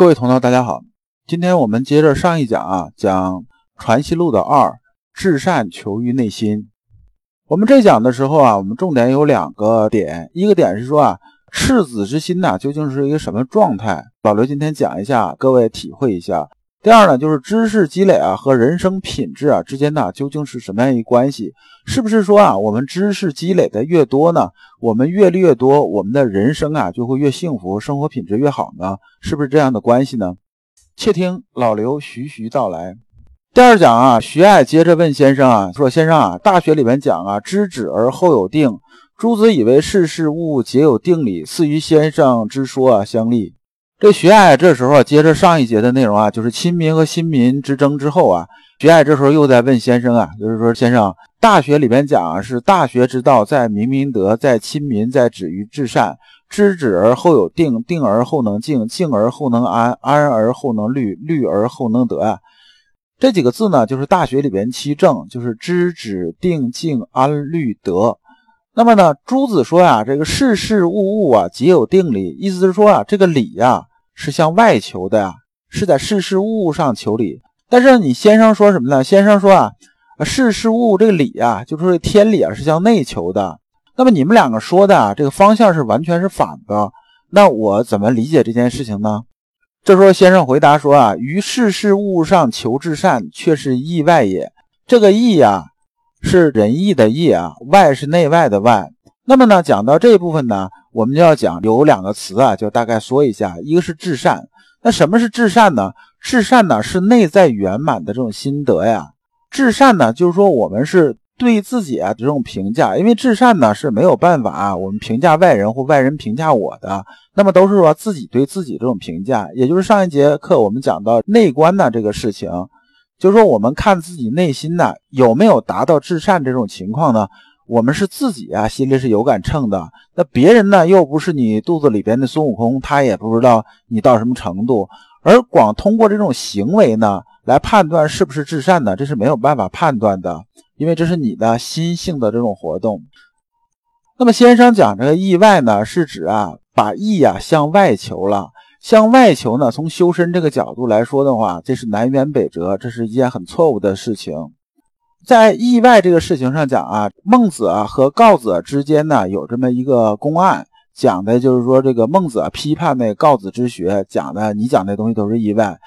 各位同道，大家好。今天我们接着上一讲啊，讲《传习录》的二“至善求于内心”。我们这讲的时候啊，我们重点有两个点，一个点是说啊，赤子之心呐，究竟是一个什么状态？老刘今天讲一下，各位体会一下。第二呢，就是知识积累啊和人生品质啊之间呢，究竟是什么样一关系？是不是说啊，我们知识积累的越多呢，我们阅历越多，我们的人生啊就会越幸福，生活品质越好呢？是不是这样的关系呢？且听老刘徐徐道来。第二讲啊，徐爱接着问先生啊，说先生啊，大学里面讲啊，知止而后有定，诸子以为事事物物皆有定理，似与先生之说啊相立。这徐爱这时候接着上一节的内容啊，就是亲民和新民之争之后啊，徐爱这时候又在问先生啊，就是说先生，大学里边讲啊，是大学之道在明明德，在亲民，在止于至善，知止而后有定，定而后能静，静而后能安，安而后能虑，虑而后能得啊。这几个字呢，就是大学里边七正，就是知止定静安虑得。那么呢，朱子说呀，这个事事物物啊，皆有定理，意思是说啊，这个理呀。是向外求的呀，是在事事物物上求理。但是你先生说什么呢？先生说啊，事事物物这个理啊，就是说天理啊，是向内求的。那么你们两个说的啊，这个方向是完全是反的。那我怎么理解这件事情呢？这时候先生回答说啊，于事事物物上求至善，却是意外也。这个意呀，是仁义的义啊，外是内外的外。那么呢，讲到这一部分呢。我们就要讲有两个词啊，就大概说一下，一个是至善。那什么是至善呢？至善呢是内在圆满的这种心得呀。至善呢就是说我们是对自己啊这种评价，因为至善呢是没有办法我们评价外人或外人评价我的，那么都是说自己对自己这种评价。也就是上一节课我们讲到内观呢这个事情，就是说我们看自己内心呢有没有达到至善这种情况呢？我们是自己啊，心里是有杆秤的。那别人呢，又不是你肚子里边的孙悟空，他也不知道你到什么程度。而光通过这种行为呢，来判断是不是至善呢，这是没有办法判断的，因为这是你的心性的这种活动。那么先生讲这个意外呢，是指啊，把意啊向外求了。向外求呢，从修身这个角度来说的话，这是南辕北辙，这是一件很错误的事情。在意外这个事情上讲啊，孟子啊和告子之间呢有这么一个公案，讲的就是说这个孟子啊批判那告子之学，讲的你讲的东西都是意外，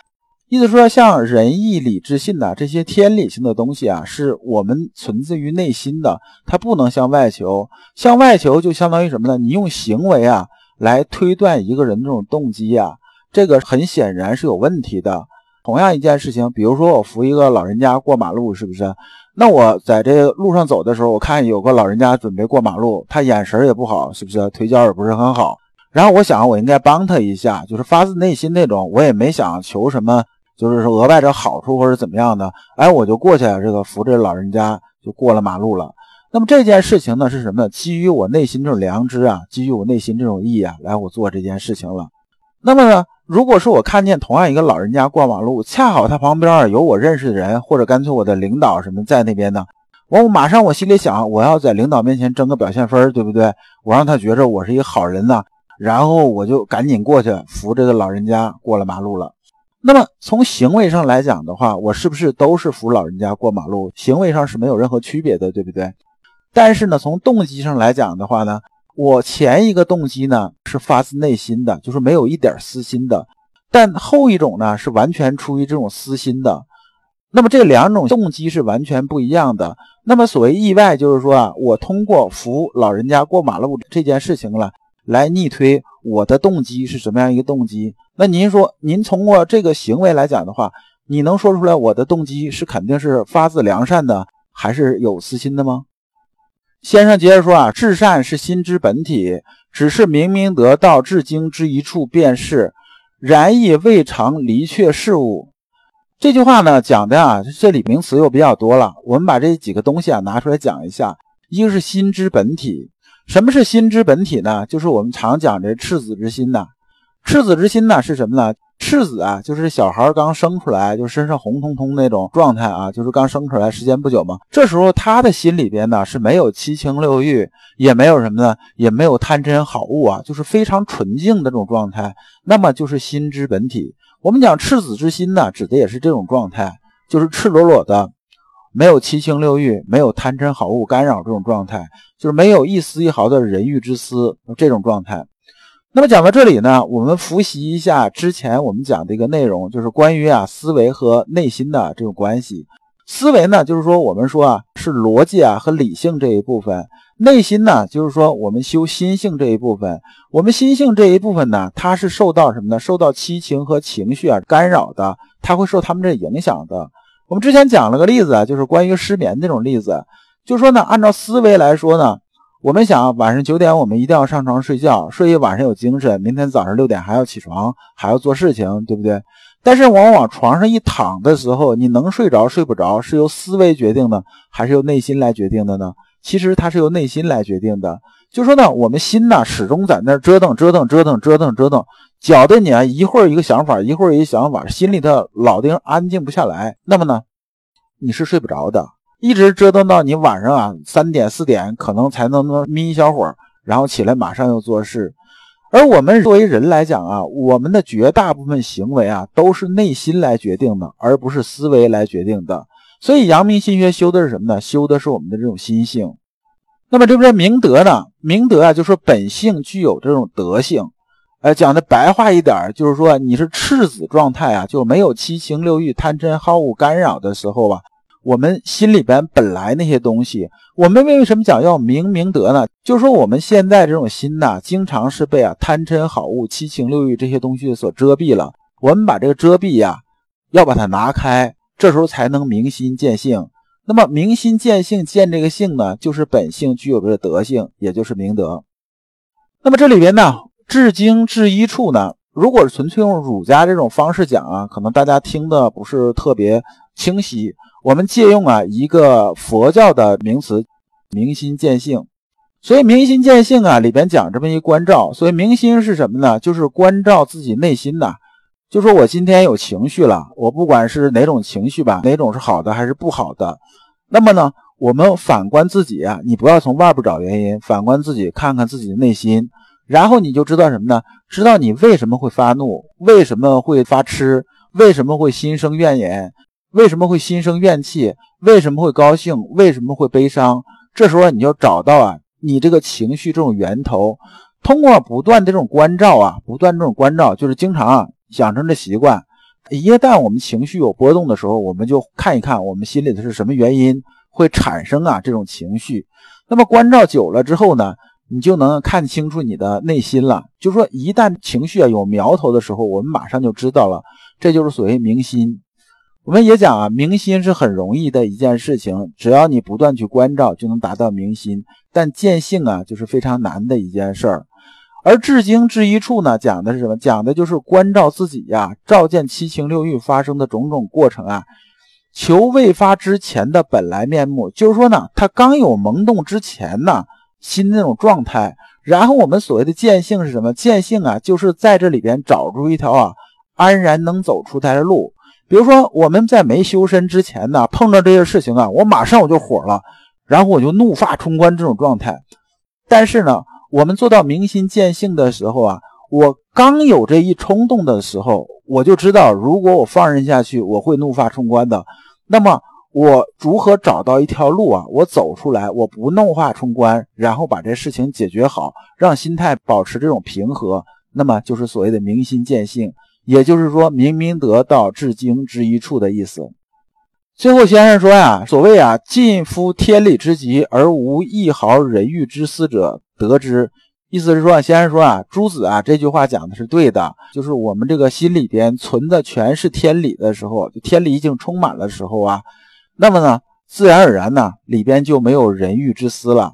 意思说像仁义礼智信呐这些天理性的东西啊，是我们存自于内心的，它不能向外求，向外求就相当于什么呢？你用行为啊来推断一个人这种动机啊，这个很显然是有问题的。同样一件事情，比如说我扶一个老人家过马路，是不是？那我在这路上走的时候，我看有个老人家准备过马路，他眼神也不好，是不是腿脚也不是很好？然后我想，我应该帮他一下，就是发自内心那种，我也没想求什么，就是说额外的好处或者怎么样的。哎，我就过去，这个扶着老人家就过了马路了。那么这件事情呢是什么呢？基于我内心这种良知啊，基于我内心这种义啊，来我做这件事情了。那么呢？如果是我看见同样一个老人家过马路，恰好他旁边有我认识的人，或者干脆我的领导什么在那边呢，我马上我心里想，我要在领导面前争个表现分，对不对？我让他觉着我是一个好人呢，然后我就赶紧过去扶这个老人家过了马路了。那么从行为上来讲的话，我是不是都是扶老人家过马路？行为上是没有任何区别的，对不对？但是呢，从动机上来讲的话呢？我前一个动机呢是发自内心的，就是没有一点私心的，但后一种呢是完全出于这种私心的。那么这两种动机是完全不一样的。那么所谓意外，就是说啊，我通过扶老人家过马路这件事情了，来逆推我的动机是什么样一个动机。那您说，您通过这个行为来讲的话，你能说出来我的动机是肯定是发自良善的，还是有私心的吗？先生接着说啊，至善是心之本体，只是明明得道至精之一处便是，然亦未尝离却事物。这句话呢讲的啊，这里名词又比较多了，我们把这几个东西啊拿出来讲一下。一个是心之本体，什么是心之本体呢？就是我们常讲的赤子之心呐。赤子之心呢是什么呢？赤子啊，就是小孩刚生出来，就身上红彤彤那种状态啊，就是刚生出来时间不久嘛。这时候他的心里边呢是没有七情六欲，也没有什么呢，也没有贪嗔好恶啊，就是非常纯净的这种状态。那么就是心之本体。我们讲赤子之心呢，指的也是这种状态，就是赤裸裸的，没有七情六欲，没有贪嗔好恶干扰这种状态，就是没有一丝一毫的人欲之私这种状态。那么讲到这里呢，我们复习一下之前我们讲的一个内容，就是关于啊思维和内心的这种关系。思维呢，就是说我们说啊是逻辑啊和理性这一部分；内心呢，就是说我们修心性这一部分。我们心性这一部分呢，它是受到什么呢？受到七情和情绪啊干扰的，它会受他们这影响的。我们之前讲了个例子啊，就是关于失眠这种例子，就说呢，按照思维来说呢。我们想晚上九点，我们一定要上床睡觉，睡一晚上有精神，明天早上六点还要起床，还要做事情，对不对？但是往往床上一躺的时候，你能睡着睡不着，是由思维决定的，还是由内心来决定的呢？其实它是由内心来决定的。就说呢，我们心呢始终在那折腾折腾折腾折腾折腾，搅得你啊一会儿一个想法，一会儿一个想法，心里头老定安静不下来。那么呢，你是睡不着的。一直折腾到你晚上啊三点四点，可能才能能眯一小会儿，然后起来马上又做事。而我们作为人来讲啊，我们的绝大部分行为啊都是内心来决定的，而不是思维来决定的。所以阳明心学修的是什么呢？修的是我们的这种心性。那么这不是明德呢？明德啊，就说本性具有这种德性。呃，讲的白话一点，就是说你是赤子状态啊，就没有七情六欲、贪嗔好恶干扰的时候啊。我们心里边本来那些东西，我们为什么讲要明明德呢？就是说我们现在这种心呐，经常是被啊贪嗔好恶、七情六欲这些东西所遮蔽了。我们把这个遮蔽呀，要把它拿开，这时候才能明心见性。那么明心见性，见这个性呢，就是本性具有这个德性，也就是明德。那么这里边呢，至精至一处呢，如果是纯粹用儒家这种方式讲啊，可能大家听的不是特别清晰。我们借用啊一个佛教的名词，明心见性。所以明心见性啊里边讲这么一关照。所以明心是什么呢？就是关照自己内心呐。就说我今天有情绪了，我不管是哪种情绪吧，哪种是好的还是不好的。那么呢，我们反观自己啊，你不要从外部找原因，反观自己，看看自己的内心，然后你就知道什么呢？知道你为什么会发怒，为什么会发痴，为什么会心生怨言。为什么会心生怨气？为什么会高兴？为什么会悲伤？这时候你就找到啊，你这个情绪这种源头，通过不断的这种关照啊，不断这种关照，就是经常啊养成这习惯。一旦我们情绪有波动的时候，我们就看一看我们心里的是什么原因会产生啊这种情绪。那么关照久了之后呢，你就能看清楚你的内心了。就说，一旦情绪啊有苗头的时候，我们马上就知道了，这就是所谓明心。我们也讲啊，明心是很容易的一件事情，只要你不断去关照，就能达到明心。但见性啊，就是非常难的一件事儿。而至精至一处呢，讲的是什么？讲的就是关照自己呀，照见七情六欲发生的种种过程啊，求未发之前的本来面目。就是说呢，他刚有萌动之前呢，心那种状态。然后我们所谓的见性是什么？见性啊，就是在这里边找出一条啊，安然能走出来的路。比如说，我们在没修身之前呢，碰到这些事情啊，我马上我就火了，然后我就怒发冲冠这种状态。但是呢，我们做到明心见性的时候啊，我刚有这一冲动的时候，我就知道，如果我放任下去，我会怒发冲冠的。那么，我如何找到一条路啊？我走出来，我不怒发冲冠，然后把这事情解决好，让心态保持这种平和，那么就是所谓的明心见性。也就是说，明明得到至精之一处的意思。最后，先生说呀，所谓啊，尽夫天理之极而无一毫人欲之私者，得之。意思是说，先生说啊，朱子啊，这句话讲的是对的，就是我们这个心里边存的全是天理的时候，天理已经充满了时候啊，那么呢，自然而然呢，里边就没有人欲之私了。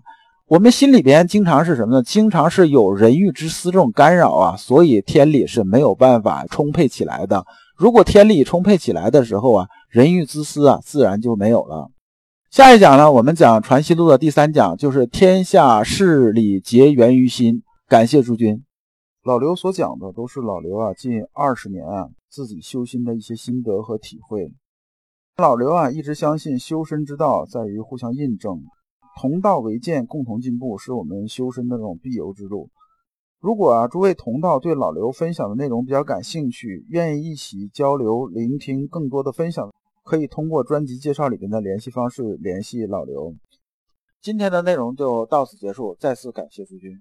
我们心里边经常是什么呢？经常是有人欲之私这种干扰啊，所以天理是没有办法充沛起来的。如果天理充沛起来的时候啊，人欲之私啊，自然就没有了。下一讲呢，我们讲《传习录》的第三讲，就是天下事理皆源于心。感谢诸君。老刘所讲的都是老刘啊近二十年啊自己修心的一些心得和体会。老刘啊一直相信修身之道在于互相印证，同道为鉴，共同进步是我们修身的这种必由之路。如果啊诸位同道对老刘分享的内容比较感兴趣，愿意一起交流、聆听更多的分享，可以通过专辑介绍里面的联系方式联系老刘。今天的内容就到此结束，再次感谢诸君。